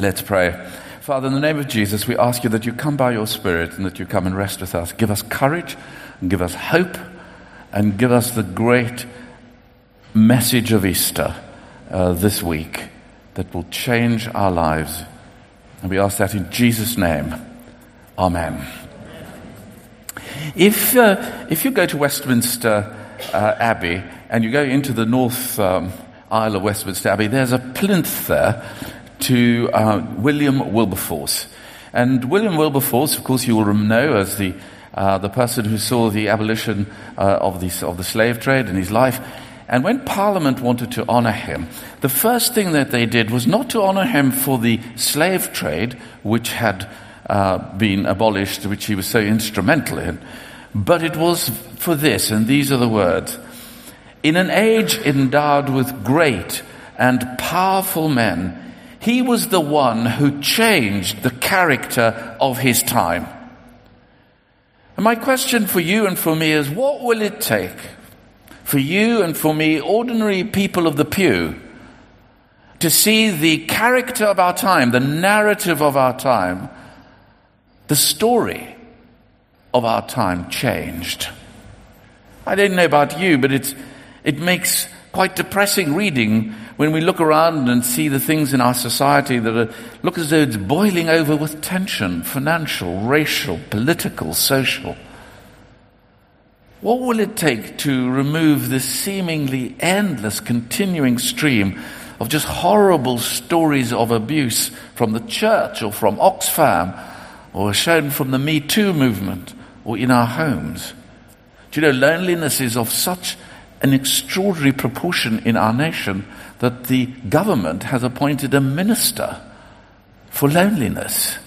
Let's pray. Father, in the name of Jesus, we ask you that you come by your Spirit and that you come and rest with us. Give us courage and give us hope and give us the great message of Easter uh, this week that will change our lives. And we ask that in Jesus' name. Amen. If, uh, if you go to Westminster uh, Abbey and you go into the north um, aisle of Westminster Abbey, there's a plinth there to uh, William Wilberforce. And William Wilberforce, of course, you will know as the, uh, the person who saw the abolition uh, of, the, of the slave trade in his life. And when Parliament wanted to honor him, the first thing that they did was not to honor him for the slave trade, which had uh, been abolished, which he was so instrumental in, but it was for this, and these are the words. In an age endowed with great and powerful men, he was the one who changed the character of his time. And my question for you and for me is what will it take for you and for me, ordinary people of the pew, to see the character of our time, the narrative of our time, the story of our time changed? I don't know about you, but it's, it makes quite depressing reading when we look around and see the things in our society that are, look as though it's boiling over with tension, financial, racial, political, social. What will it take to remove this seemingly endless, continuing stream of just horrible stories of abuse from the church or from Oxfam or shown from the Me Too movement or in our homes? Do you know, loneliness is of such an extraordinary proportion in our nation that the government has appointed a minister for loneliness.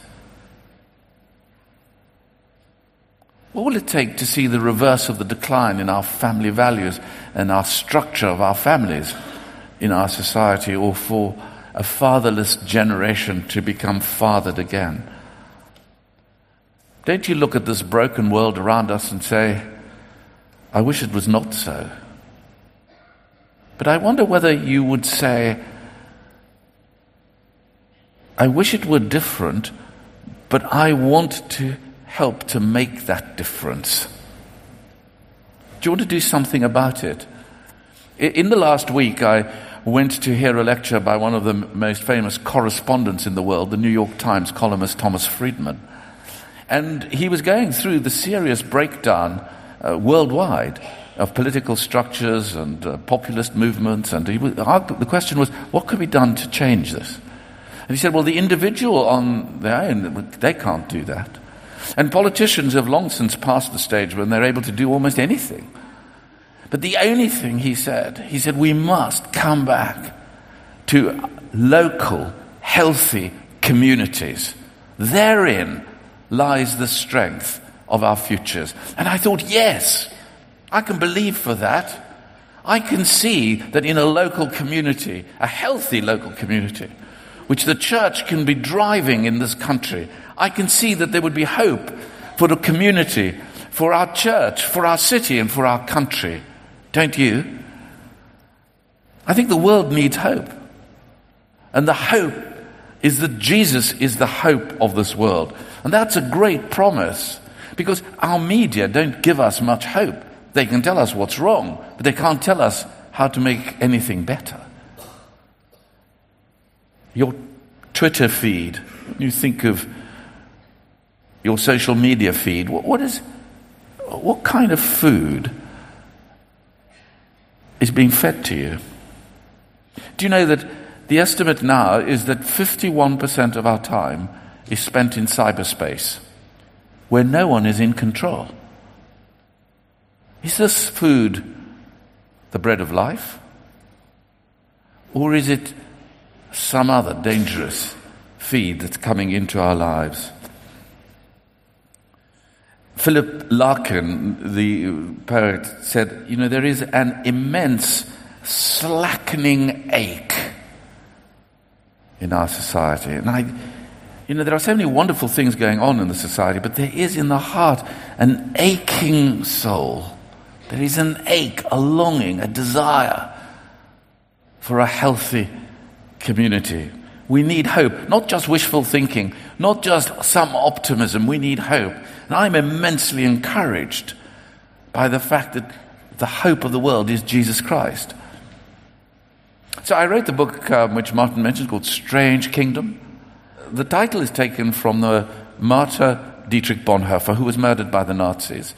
What will it take to see the reverse of the decline in our family values and our structure of our families in our society, or for a fatherless generation to become fathered again? Don't you look at this broken world around us and say, I wish it was not so? But I wonder whether you would say, I wish it were different, but I want to help to make that difference. Do you want to do something about it? In the last week, I went to hear a lecture by one of the most famous correspondents in the world, the New York Times columnist Thomas Friedman. And he was going through the serious breakdown uh, worldwide of political structures and uh, populist movements. And the question was, what could be done to change this? And he said, well, the individual on their own, they can't do that. And politicians have long since passed the stage when they're able to do almost anything. But the only thing he said, he said, we must come back to local, healthy communities. Therein lies the strength of our futures. And I thought, yes, I can believe for that. I can see that in a local community, a healthy local community, which the church can be driving in this country, I can see that there would be hope for the community, for our church, for our city, and for our country. Don't you? I think the world needs hope. And the hope is that Jesus is the hope of this world. And that's a great promise because our media don't give us much hope. They can tell us what's wrong, but they can't tell us how to make anything better. Your Twitter feed, you think of your social media feed, what, what is, what kind of food is being fed to you? Do you know that the estimate now is that 51% of our time is spent in cyberspace, where no one is in control? Is this food the bread of life? Or is it some other dangerous feed that's coming into our lives? Philip Larkin, the poet, said, You know, there is an immense slackening ache in our society. And I, you know, there are so many wonderful things going on in the society, but there is in the heart an aching soul there is an ache, a longing, a desire for a healthy community We need hope, not just wishful thinking, not just some optimism. We need hope. And I'm immensely encouraged by the fact that the hope of the world is Jesus Christ. So I wrote the book um, which Martin mentioned called Strange Kingdom. The title is taken from the martyr Dietrich Bonhoeffer, who was murdered by the Nazis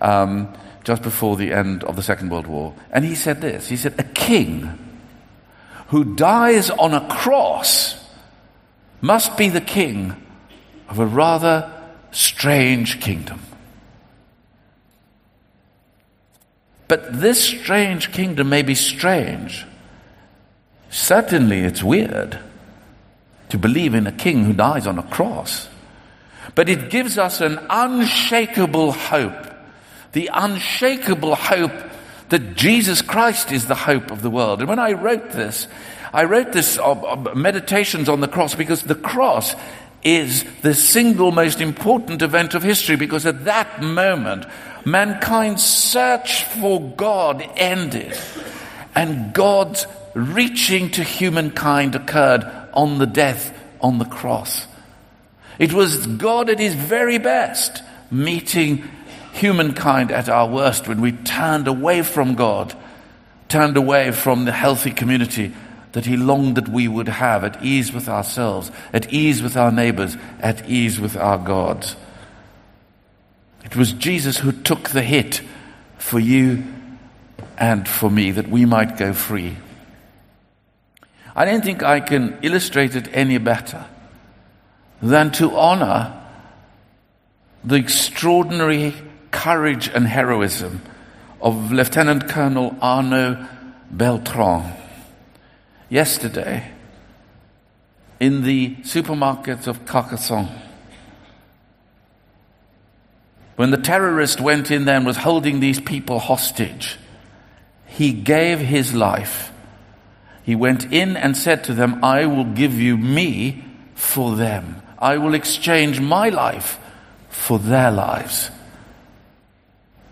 um, just before the end of the Second World War. And he said this He said, A king who dies on a cross must be the king of a rather strange kingdom. But this strange kingdom may be strange. Certainly, it's weird to believe in a king who dies on a cross. But it gives us an unshakable hope. The unshakable hope that Jesus Christ is the hope of the world. And when I wrote this, I wrote this meditations on the cross because the cross is the single most important event of history because at that moment, mankind's search for God ended and God's reaching to humankind occurred on the death on the cross. It was God at his very best meeting humankind at our worst when we turned away from God, turned away from the healthy community that he longed that we would have at ease with ourselves, at ease with our neighbors, at ease with our gods. It was Jesus who took the hit for you and for me that we might go free. I don't think I can illustrate it any better than to honor the extraordinary courage and heroism of Lieutenant Colonel Arnaud Beltrame. yesterday in the supermarket of Carcassonne. When the terrorist went in there and was holding these people hostage, he gave his life. He went in and said to them, I will give you me for them. I will exchange my life for their lives.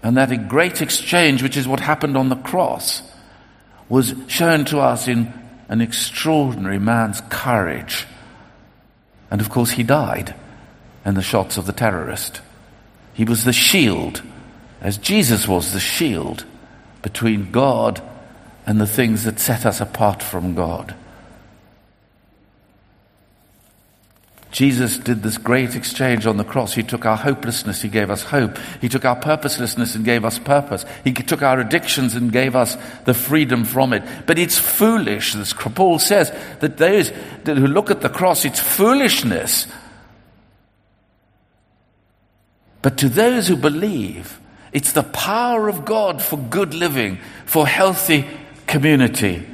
And that a great exchange, which is what happened on the cross, was shown to us in an extraordinary man's courage. And of course, he died in the shots of the terrorist. He was the shield, as Jesus was the shield between God and the things that set us apart from God. Jesus did this great exchange on the cross. He took our hopelessness, He gave us hope. He took our purposelessness and gave us purpose. He took our addictions and gave us the freedom from it. But it's foolish, as Paul says, that those who look at the cross, it's foolishness. But to those who believe, it's the power of God for good living, for healthy community,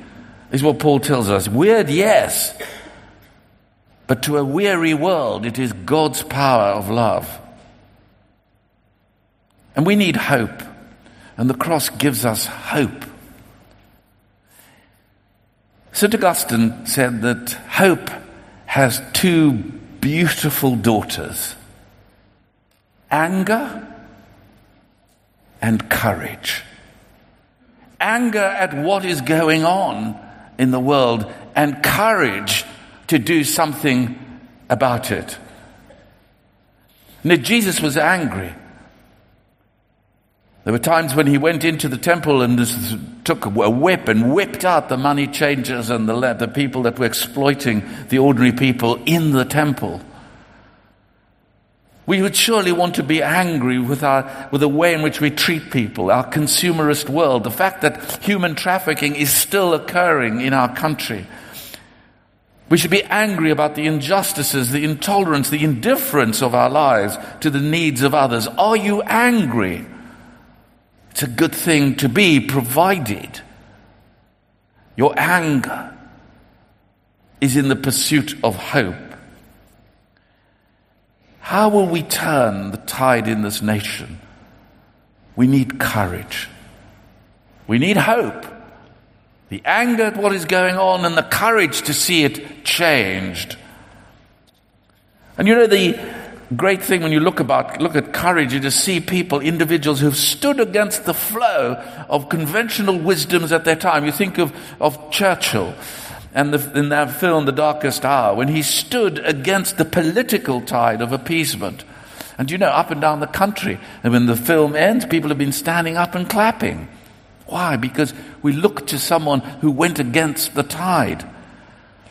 is what Paul tells us. Weird, yes. But to a weary world, it is God's power of love. And we need hope. And the cross gives us hope. St. Augustine said that hope has two beautiful daughters anger and courage. Anger at what is going on in the world, and courage to do something about it. Now, Jesus was angry. There were times when he went into the temple and took a whip and whipped out the money changers and the, the people that were exploiting the ordinary people in the temple. We would surely want to be angry with, our, with the way in which we treat people, our consumerist world, the fact that human trafficking is still occurring in our country, we should be angry about the injustices, the intolerance, the indifference of our lives to the needs of others. Are you angry? It's a good thing to be provided. Your anger is in the pursuit of hope. How will we turn the tide in this nation? We need courage. We need hope the anger at what is going on and the courage to see it changed. And you know, the great thing when you look about, look at courage is to see people, individuals who've stood against the flow of conventional wisdoms at their time. You think of, of Churchill and the, in that film, The Darkest Hour, when he stood against the political tide of appeasement. And you know, up and down the country, and when the film ends, people have been standing up and clapping. Why? Because we look to someone who went against the tide.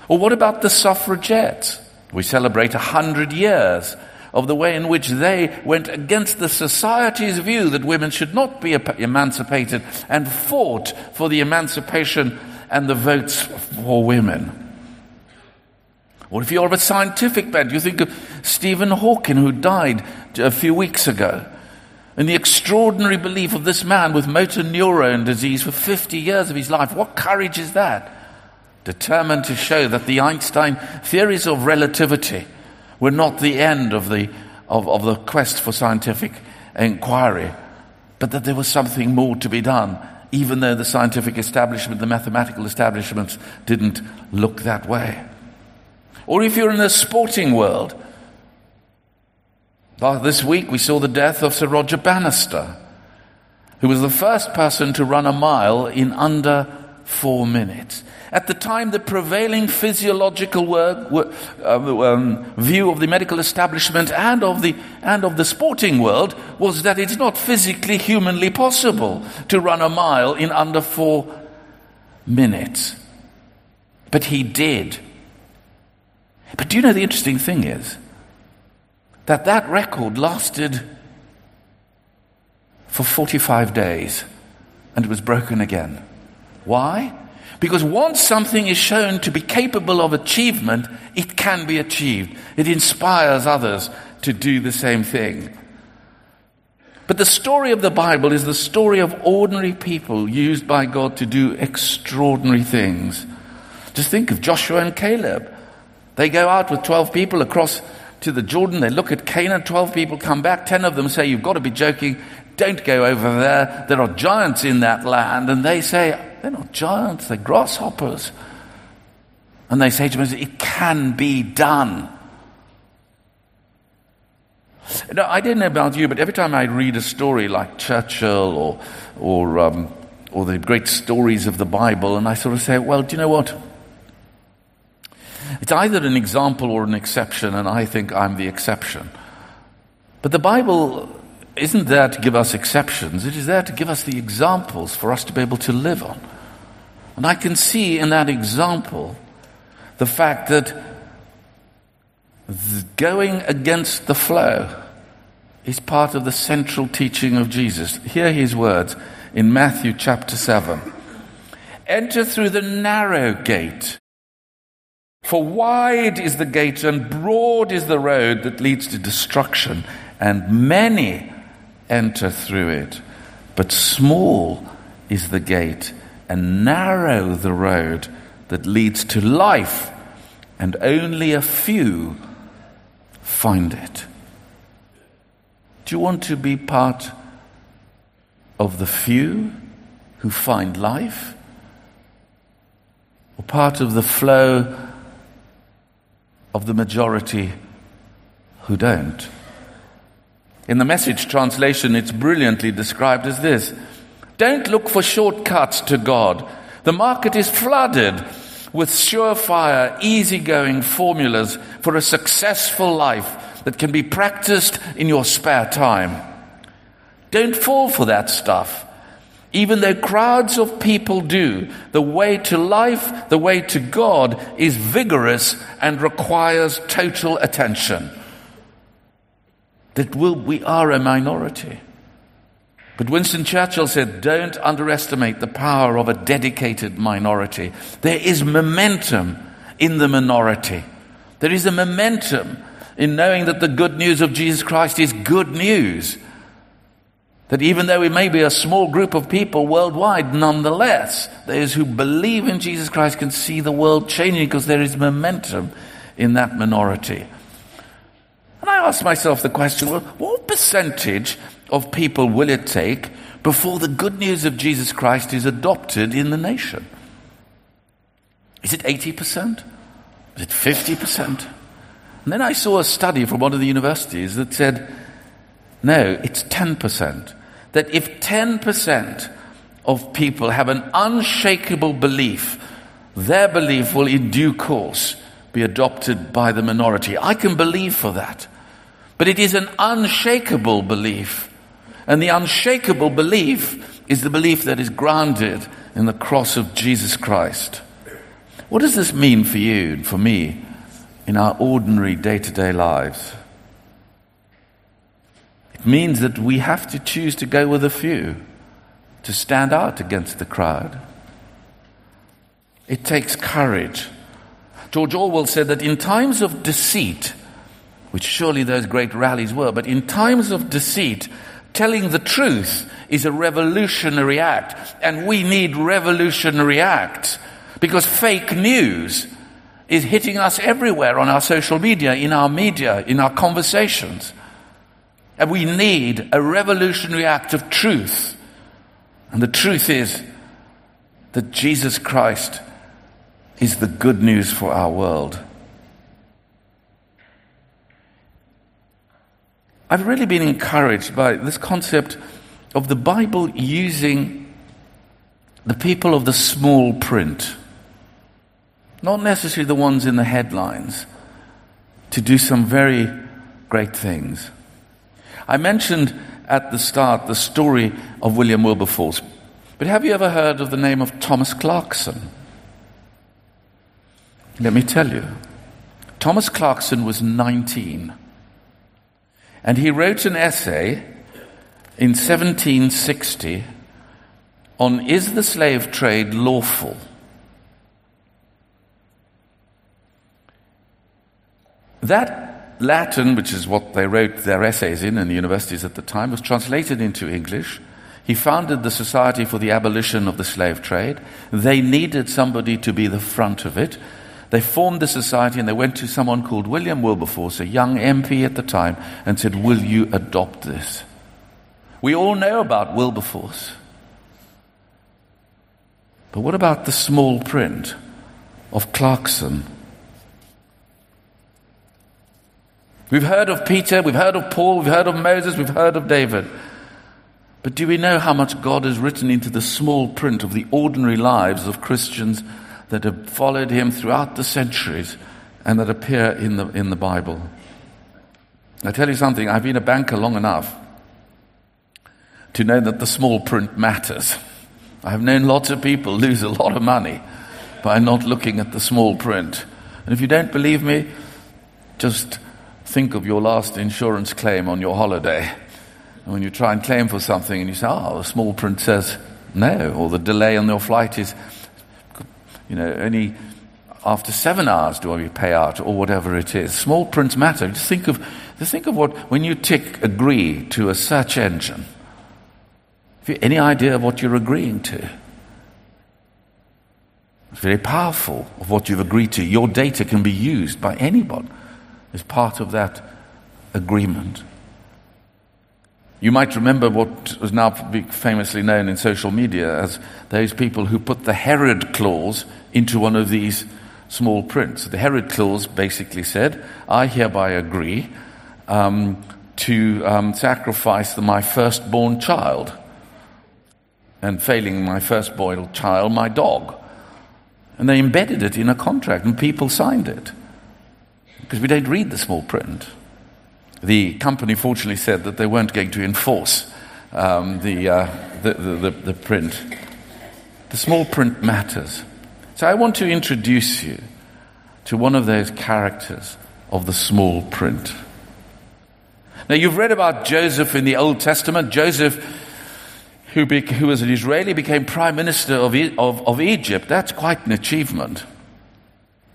Or what about the suffragettes? We celebrate a hundred years of the way in which they went against the society's view that women should not be emancipated and fought for the emancipation and the votes for women. Or if you're of a scientific bent, you think of Stephen Hawking, who died a few weeks ago. And the extraordinary belief of this man with motor neurone disease for 50 years of his life. What courage is that? Determined to show that the Einstein theories of relativity were not the end of the, of, of the quest for scientific inquiry, but that there was something more to be done, even though the scientific establishment, the mathematical establishments didn't look that way. Or if you're in the sporting world, this week we saw the death of Sir Roger Bannister, who was the first person to run a mile in under four minutes. At the time, the prevailing physiological work, uh, um, view of the medical establishment and of the, and of the sporting world was that it's not physically, humanly possible to run a mile in under four minutes. But he did. But do you know the interesting thing is that that record lasted for 45 days and it was broken again. Why? Because once something is shown to be capable of achievement, it can be achieved. It inspires others to do the same thing. But the story of the Bible is the story of ordinary people used by God to do extraordinary things. Just think of Joshua and Caleb. They go out with 12 people across to the Jordan. They look at Canaan. 12 people come back. 10 of them say, You've got to be joking. Don't go over there. There are giants in that land. And they say, they're not giants, they're grasshoppers. And they say to me, It can be done. Now, I don't know about you, but every time I read a story like Churchill or, or, um, or the great stories of the Bible, and I sort of say, well, do you know what? It's either an example or an exception, and I think I'm the exception. But the Bible isn't there to give us exceptions, it is there to give us the examples for us to be able to live on. And I can see in that example the fact that going against the flow is part of the central teaching of Jesus. Hear his words in Matthew chapter 7. Enter through the narrow gate. For wide is the gate and broad is the road that leads to destruction, and many enter through it. But small is the gate and narrow the road that leads to life, and only a few find it. Do you want to be part of the few who find life? Or part of the flow of the majority who don't? In the message translation, it's brilliantly described as this don't look for shortcuts to God. The market is flooded with surefire, easygoing formulas for a successful life that can be practiced in your spare time. Don't fall for that stuff. Even though crowds of people do, the way to life, the way to God is vigorous and requires total attention. That will, we are a minority. But Winston Churchill said, don't underestimate the power of a dedicated minority. There is momentum in the minority. There is a momentum in knowing that the good news of Jesus Christ is good news. That even though we may be a small group of people worldwide, nonetheless, those who believe in Jesus Christ can see the world changing because there is momentum in that minority. And I ask myself the question well, what percentage of people will it take before the good news of Jesus Christ is adopted in the nation? Is it 80%? Is it 50%? And then I saw a study from one of the universities that said, no, it's 10%. That if 10% of people have an unshakable belief their belief will in due course be adopted by the minority. I can believe for that. But it is an unshakable belief. And the unshakable belief is the belief that is grounded in the cross of Jesus Christ. What does this mean for you and for me in our ordinary day to day lives? Means that we have to choose to go with a few, to stand out against the crowd. It takes courage. George Orwell said that in times of deceit, which surely those great rallies were, but in times of deceit, telling the truth is a revolutionary act. And we need revolutionary acts because fake news is hitting us everywhere on our social media, in our media, in our conversations. And we need a revolutionary act of truth. And the truth is that Jesus Christ is the good news for our world. I've really been encouraged by this concept of the Bible using the people of the small print, not necessarily the ones in the headlines, to do some very great things. I mentioned at the start the story of William Wilberforce, but have you ever heard of the name of Thomas Clarkson? Let me tell you. Thomas Clarkson was 19. And he wrote an essay in 1760 on Is the Slave Trade Lawful? That Latin, which is what they wrote their essays in in the universities at the time, was translated into English. He founded the Society for the Abolition of the Slave Trade. They needed somebody to be the front of it. They formed the society and they went to someone called William Wilberforce, a young MP at the time, and said, Will you adopt this? We all know about Wilberforce. But what about the small print of Clarkson? We've heard of Peter, we've heard of Paul, we've heard of Moses, we've heard of David. But do we know how much God has written into the small print of the ordinary lives of Christians that have followed him throughout the centuries and that appear in the, in the Bible. I tell you something, I've been a banker long enough to know that the small print matters. I've known lots of people lose a lot of money by not looking at the small print. And if you don't believe me, just think of your last insurance claim on your holiday. And when you try and claim for something and you say, oh, the small print says no, or the delay on your flight is you know, only after seven hours do I pay out, or whatever it is. Small prints matter. Just think of, just think of what, when you tick agree to a search engine, have you any idea of what you're agreeing to? It's very powerful of what you've agreed to. Your data can be used by anyone as part of that agreement. You might remember what was now famously known in social media as those people who put the Herod clause into one of these small prints. The Herod clause basically said, I hereby agree um, to um, sacrifice my firstborn child, and failing my firstborn child, my dog. And they embedded it in a contract, and people signed it. Because we don't read the small print. The company fortunately said that they weren't going to enforce um, the, uh, the, the, the print. The small print matters. So I want to introduce you to one of those characters of the small print. Now, you've read about Joseph in the Old Testament. Joseph, who, be, who was an Israeli, became prime minister of, of, of Egypt. That's quite an achievement.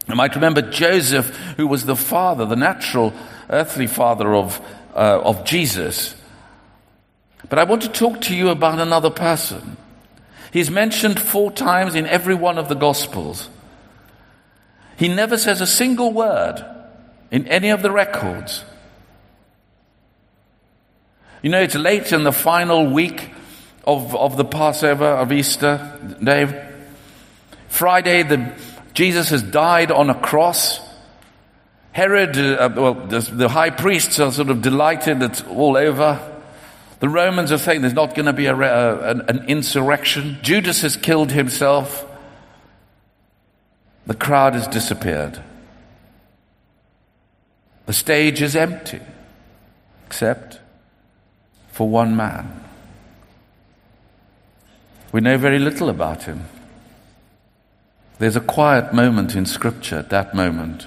You might remember Joseph, who was the father, the natural earthly father of, uh, of Jesus. But I want to talk to you about another person. He's mentioned four times in every one of the Gospels. He never says a single word in any of the records. You know, it's late in the final week of, of the Passover, of Easter, Dave. Friday, the, Jesus has died on a cross. Herod, uh, well, the, high priests are sort of delighted it's all over. The Romans are saying there's not going to be a, a, an, an insurrection. Judas has killed himself. The crowd has disappeared. The stage is empty, except for one man. We know very little about him. There's a quiet moment in Scripture at that moment.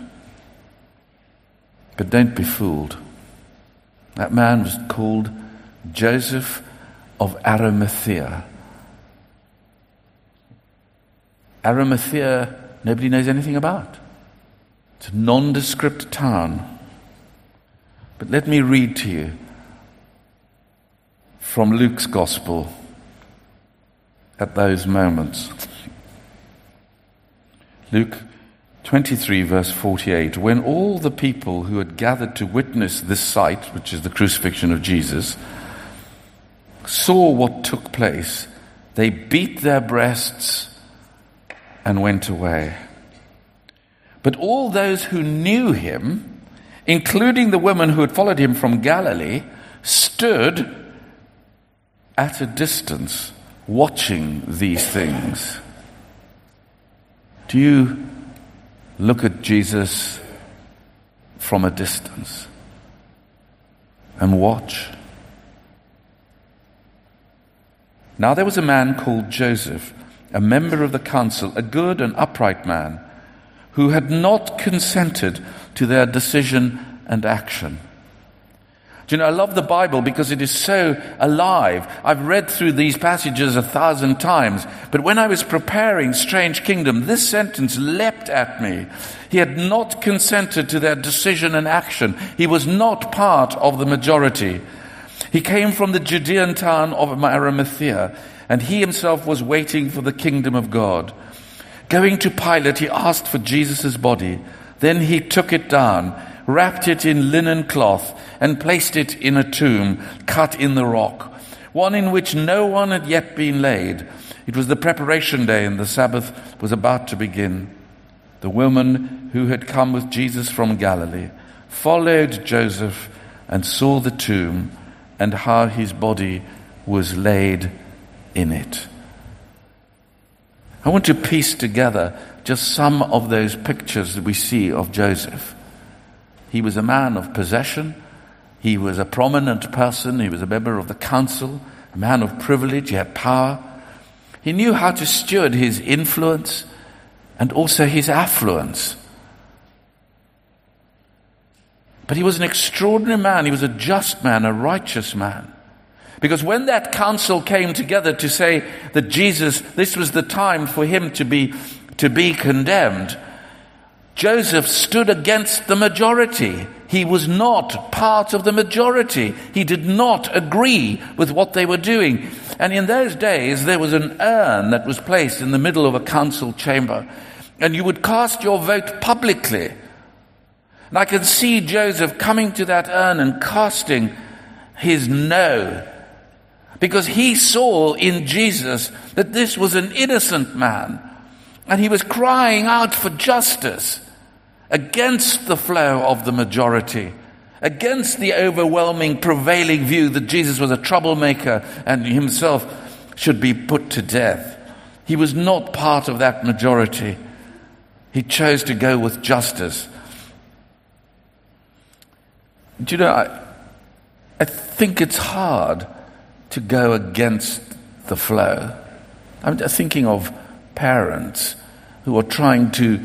But don't be fooled. That man was called Joseph of Arimathea. Arimathea, nobody knows anything about. It's a nondescript town. But let me read to you from Luke's Gospel at those moments. Luke 23, verse 48. When all the people who had gathered to witness this sight, which is the crucifixion of Jesus, saw what took place, they beat their breasts and went away. But all those who knew him, including the women who had followed him from Galilee, stood at a distance watching these things. Do you look at Jesus from a distance and watch? Now there was a man called Joseph, a member of the council, a good and upright man who had not consented to their decision and action. Do you know, I love the Bible because it is so alive. I've read through these passages a thousand times, but when I was preparing Strange Kingdom, this sentence leapt at me. He had not consented to their decision and action. He was not part of the majority. He came from the Judean town of Arimathea, and he himself was waiting for the kingdom of God. Going to Pilate, he asked for Jesus' body. Then he took it down, wrapped it in linen cloth, and placed it in a tomb cut in the rock, one in which no one had yet been laid. It was the preparation day, and the Sabbath was about to begin. The woman who had come with Jesus from Galilee followed Joseph and saw the tomb and how his body was laid in it. I want to piece together just some of those pictures that we see of Joseph. He was a man of possession. He was a prominent person. He was a member of the council, a man of privilege. He had power. He knew how to steward his influence and also his affluence. But he was an extraordinary man. He was a just man, a righteous man. Because when that council came together to say that Jesus, this was the time for him to be, to be condemned, Joseph stood against the majority. He was not part of the majority. He did not agree with what they were doing. And in those days, there was an urn that was placed in the middle of a council chamber. And you would cast your vote publicly. And I can see Joseph coming to that urn and casting his no because he saw in Jesus that this was an innocent man and he was crying out for justice against the flow of the majority, against the overwhelming prevailing view that Jesus was a troublemaker and himself should be put to death. He was not part of that majority. He chose to go with justice. Do you know, I, I think it's hard to go against the flow. I'm thinking of parents who are trying to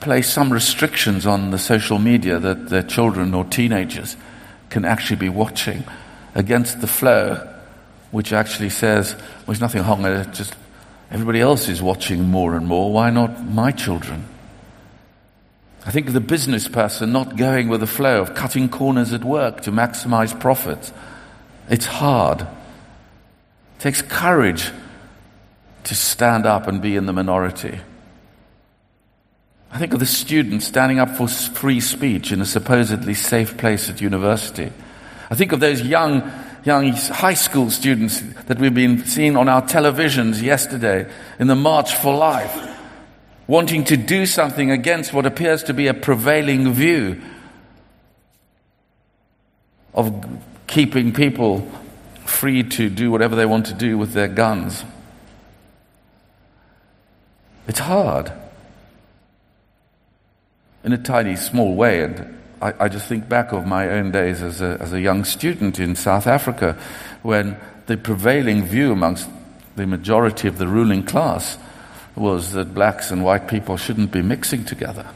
place some restrictions on the social media that their children or teenagers can actually be watching against the flow, which actually says, well, there's nothing wrong with it, just everybody else is watching more and more, why not my children? I think of the business person not going with the flow of cutting corners at work to maximize profits. It's hard. It takes courage to stand up and be in the minority. I think of the student standing up for free speech in a supposedly safe place at university. I think of those young, young high school students that we've been seeing on our televisions yesterday in the March for Life, wanting to do something against what appears to be a prevailing view of keeping people free to do whatever they want to do with their guns. It's hard. In a tiny, small way. And I, I just think back of my own days as a, as a young student in South Africa when the prevailing view amongst the majority of the ruling class was that blacks and white people shouldn't be mixing together.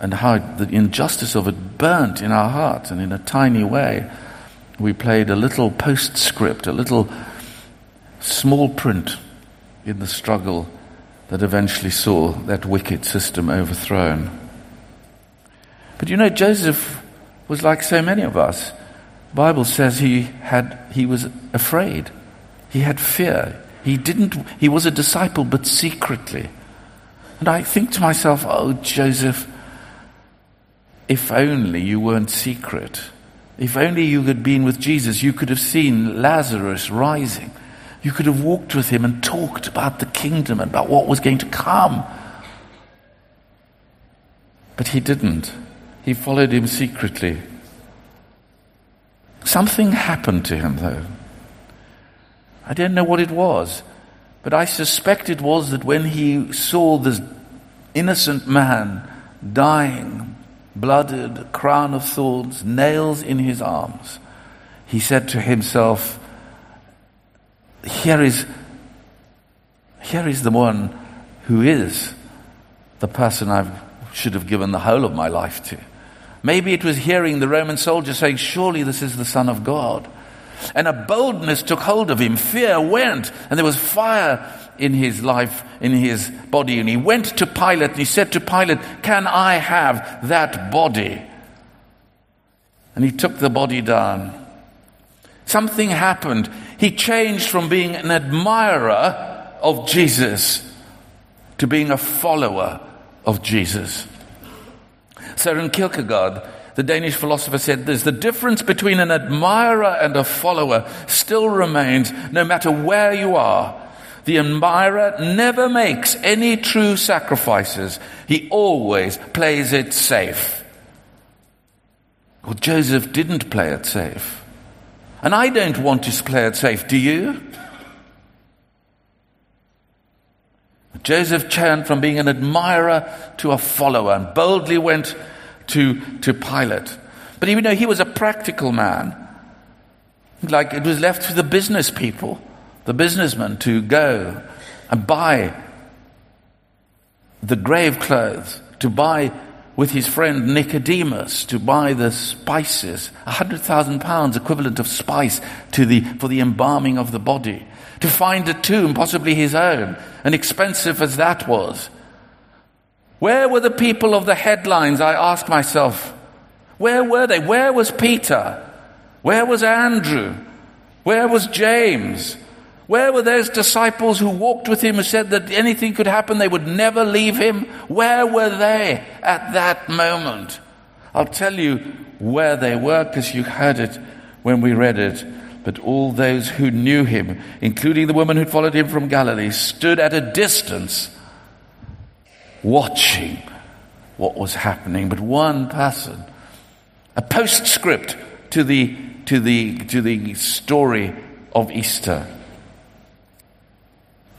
And how the injustice of it burnt in our hearts, and in a tiny way, we played a little postscript, a little small print in the struggle that eventually saw that wicked system overthrown. But you know, Joseph was like so many of us. The Bible says he had he was afraid. He had fear. He didn't he was a disciple but secretly. And I think to myself, oh Joseph, if only you weren't secret. If only you had been with Jesus, you could have seen Lazarus rising. You could have walked with him and talked about the kingdom and about what was going to come. But he didn't. He followed him secretly. Something happened to him, though. I don't know what it was, but I suspect it was that when he saw this innocent man dying, blooded, crown of thorns, nails in his arms, he said to himself, Here is, here is the one who is the person I should have given the whole of my life to. Maybe it was hearing the Roman soldier saying, Surely this is the Son of God. And a boldness took hold of him. Fear went, and there was fire in his life, in his body. And he went to Pilate and he said to Pilate, Can I have that body? And he took the body down. Something happened. He changed from being an admirer of Jesus to being a follower of Jesus. Søren Kierkegaard, the Danish philosopher, said this the difference between an admirer and a follower still remains no matter where you are. The admirer never makes any true sacrifices, he always plays it safe. Well, Joseph didn't play it safe. And I don't want to play it safe, do you? Joseph turned from being an admirer to a follower and boldly went to, to Pilate. But even though he was a practical man, like it was left to the business people, the businessmen, to go and buy the grave clothes, to buy with his friend Nicodemus to buy the spices, a hundred thousand pounds equivalent of spice to the, for the embalming of the body to find a tomb, possibly his own, and expensive as that was. Where were the people of the headlines? I ask myself. Where were they? Where was Peter? Where was Andrew? Where was James? Where were those disciples who walked with him and said that anything could happen, they would never leave him? Where were they at that moment? I'll tell you where they were because you heard it when we read it. But all those who knew him, including the woman who'd followed him from Galilee, stood at a distance watching what was happening. But one person, a postscript to the, to the, to the story of Easter.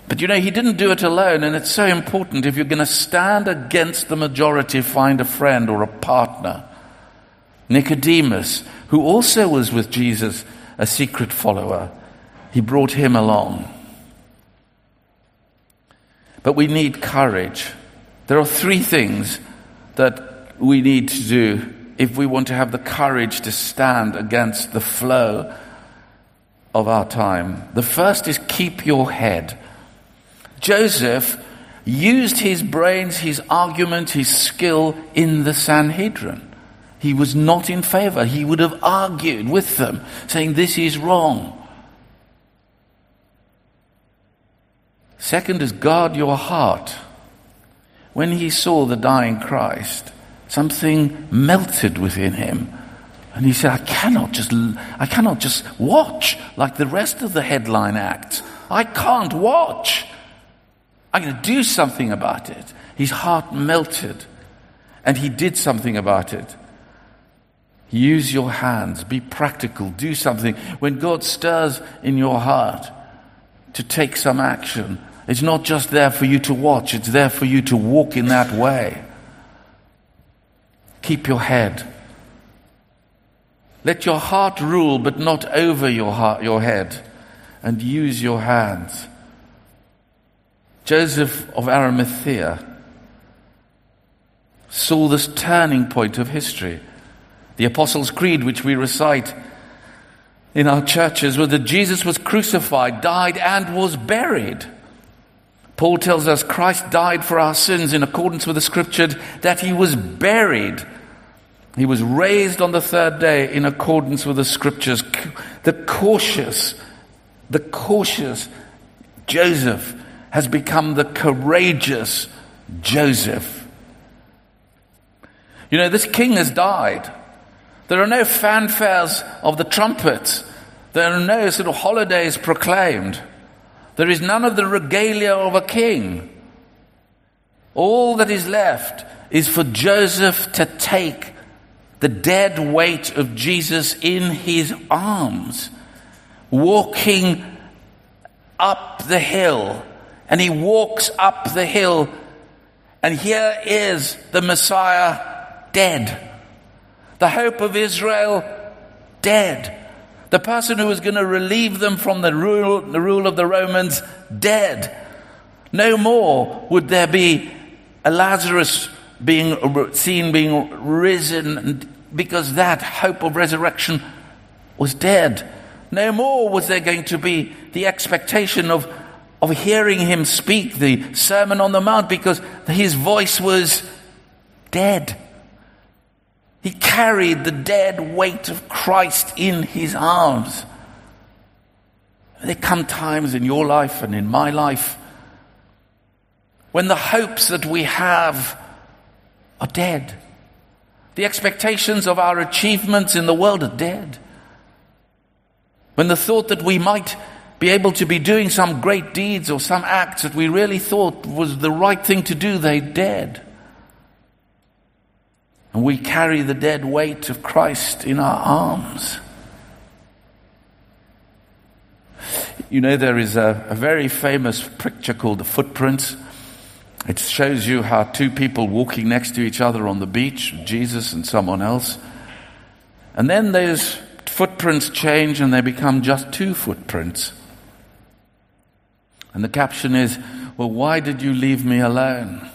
But you know, he didn't do it alone, and it's so important. If you're going to stand against the majority, find a friend or a partner. Nicodemus, who also was with Jesus a secret follower. He brought him along. But we need courage. There are three things that we need to do if we want to have the courage to stand against the flow of our time. The first is keep your head. Joseph used his brains, his argument, his skill in the Sanhedrin. He was not in favor. He would have argued with them, saying, This is wrong. Second is guard your heart. When he saw the dying Christ, something melted within him. And he said, I cannot just, I cannot just watch like the rest of the headline acts. I can't watch. I'm going to do something about it. His heart melted and he did something about it. Use your hands. Be practical. Do something. When God stirs in your heart to take some action, it's not just there for you to watch, it's there for you to walk in that way. keep your head. Let your heart rule, but not over your, heart, your head, and use your hands. Joseph of Arimathea saw this turning point of history. The Apostles' Creed, which we recite in our churches, was that Jesus was crucified, died, and was buried. Paul tells us Christ died for our sins in accordance with the scripture that he was buried he was raised on the third day in accordance with the scriptures. The cautious, the cautious Joseph has become the courageous Joseph. You know, this king has died. There are no fanfares of the trumpets. There are no sort of holidays proclaimed. There is none of the regalia of a king. All that is left is for Joseph to take the dead weight of Jesus in his arms, walking up the hill. And he walks up the hill, and here is the Messiah dead. The hope of Israel dead. The person who was going to relieve them from the rule, the rule of the Romans dead. No more would there be a Lazarus being seen being risen because that hope of resurrection was dead. No more was there going to be the expectation of, of hearing him speak the Sermon on the Mount because his voice was dead. He carried the dead weight of Christ in his arms. There come times in your life and in my life when the hopes that we have are dead. The expectations of our achievements in the world are dead. When the thought that we might be able to be doing some great deeds or some acts that we really thought was the right thing to do, they're dead. And we carry the dead weight of Christ in our arms. You know, there is a, a very famous picture called The Footprints it shows you how two people walking next to each other on the beach, Jesus and someone else. And then those footprints change and they become just two footprints. And the caption is, Well, why did you leave me alone?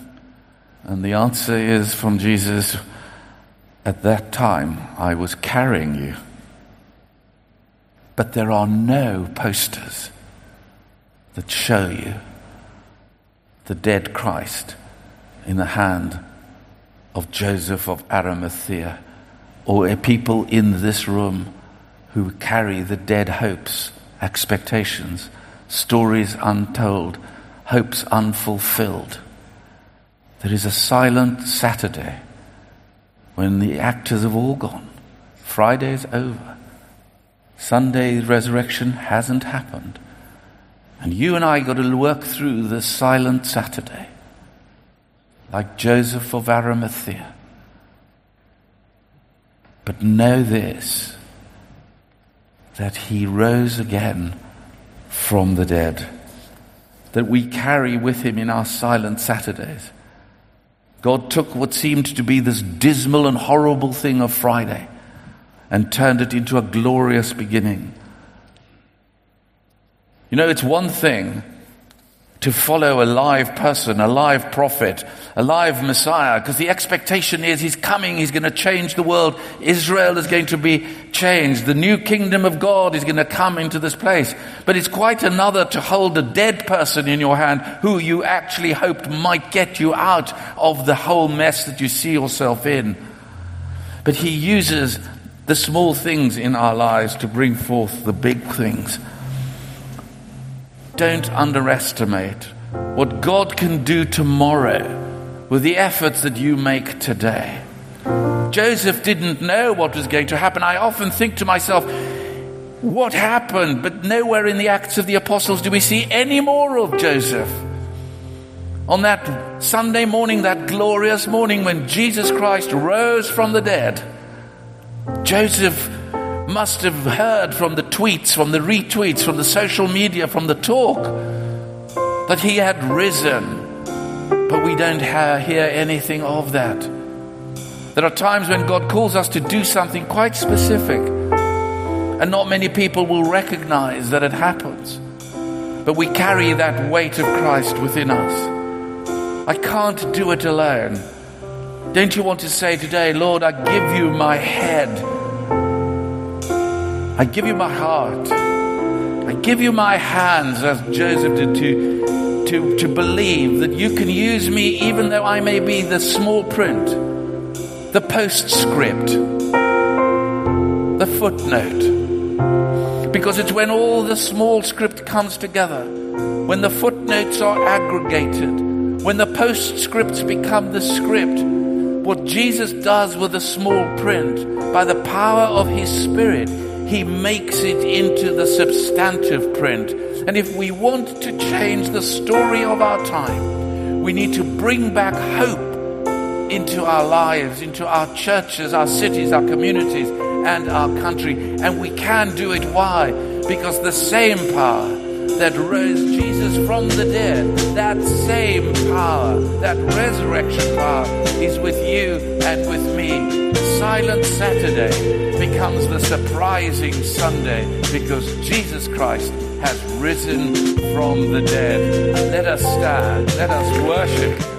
And the answer is from Jesus, At that time I was carrying you. But there are no posters that show you the dead Christ in the hand of Joseph of Arimathea, or people in this room who carry the dead hopes, expectations, stories untold, hopes unfulfilled. There is a silent Saturday when the actors have all gone. Friday's over. Sunday's resurrection hasn't happened. And you and I got to work through this silent Saturday, like Joseph of Arimathea. But know this that he rose again from the dead, that we carry with him in our silent Saturdays. God took what seemed to be this dismal and horrible thing of Friday and turned it into a glorious beginning. You know, it's one thing to follow a live person, a live prophet, a live Messiah, because the expectation is he's coming, he's going to change the world. Israel is going to be changed. The new kingdom of God is going to come into this place. But it's quite another to hold a dead person in your hand who you actually hoped might get you out of the whole mess that you see yourself in. But he uses the small things in our lives to bring forth the big things. Don't underestimate what God can do tomorrow with the efforts that you make today. Joseph didn't know what was going to happen. I often think to myself, what happened? But nowhere in the Acts of the Apostles do we see any more of Joseph. On that Sunday morning, that glorious morning when Jesus Christ rose from the dead, Joseph must have heard from the tweets, from the retweets, from the social media, from the talk that he had risen. But we don't hear anything of that. There are times when God calls us to do something quite specific, and not many people will recognize that it happens. But we carry that weight of Christ within us. I can't do it alone. Don't you want to say today, Lord, I give you my head. I give you my heart. I give you my hands, as Joseph did, to, to, to believe that you can use me even though I may be the small print, the postscript, the footnote. Because it's when all the small script comes together, when the footnotes are aggregated, when the postscripts become the script, what Jesus does with the small print, by the power of His Spirit, He makes it into the substantive print. And if we want to change the story of our time, we need to bring back hope into our lives, into our churches, our cities, our communities, and our country. And we can do it. Why? Because the same power that rose Jesus from the dead, that same power, that resurrection power is with you and with me. Silent Saturday becomes the surprising Sunday because Jesus Christ has risen from the dead. Let us stand, let us worship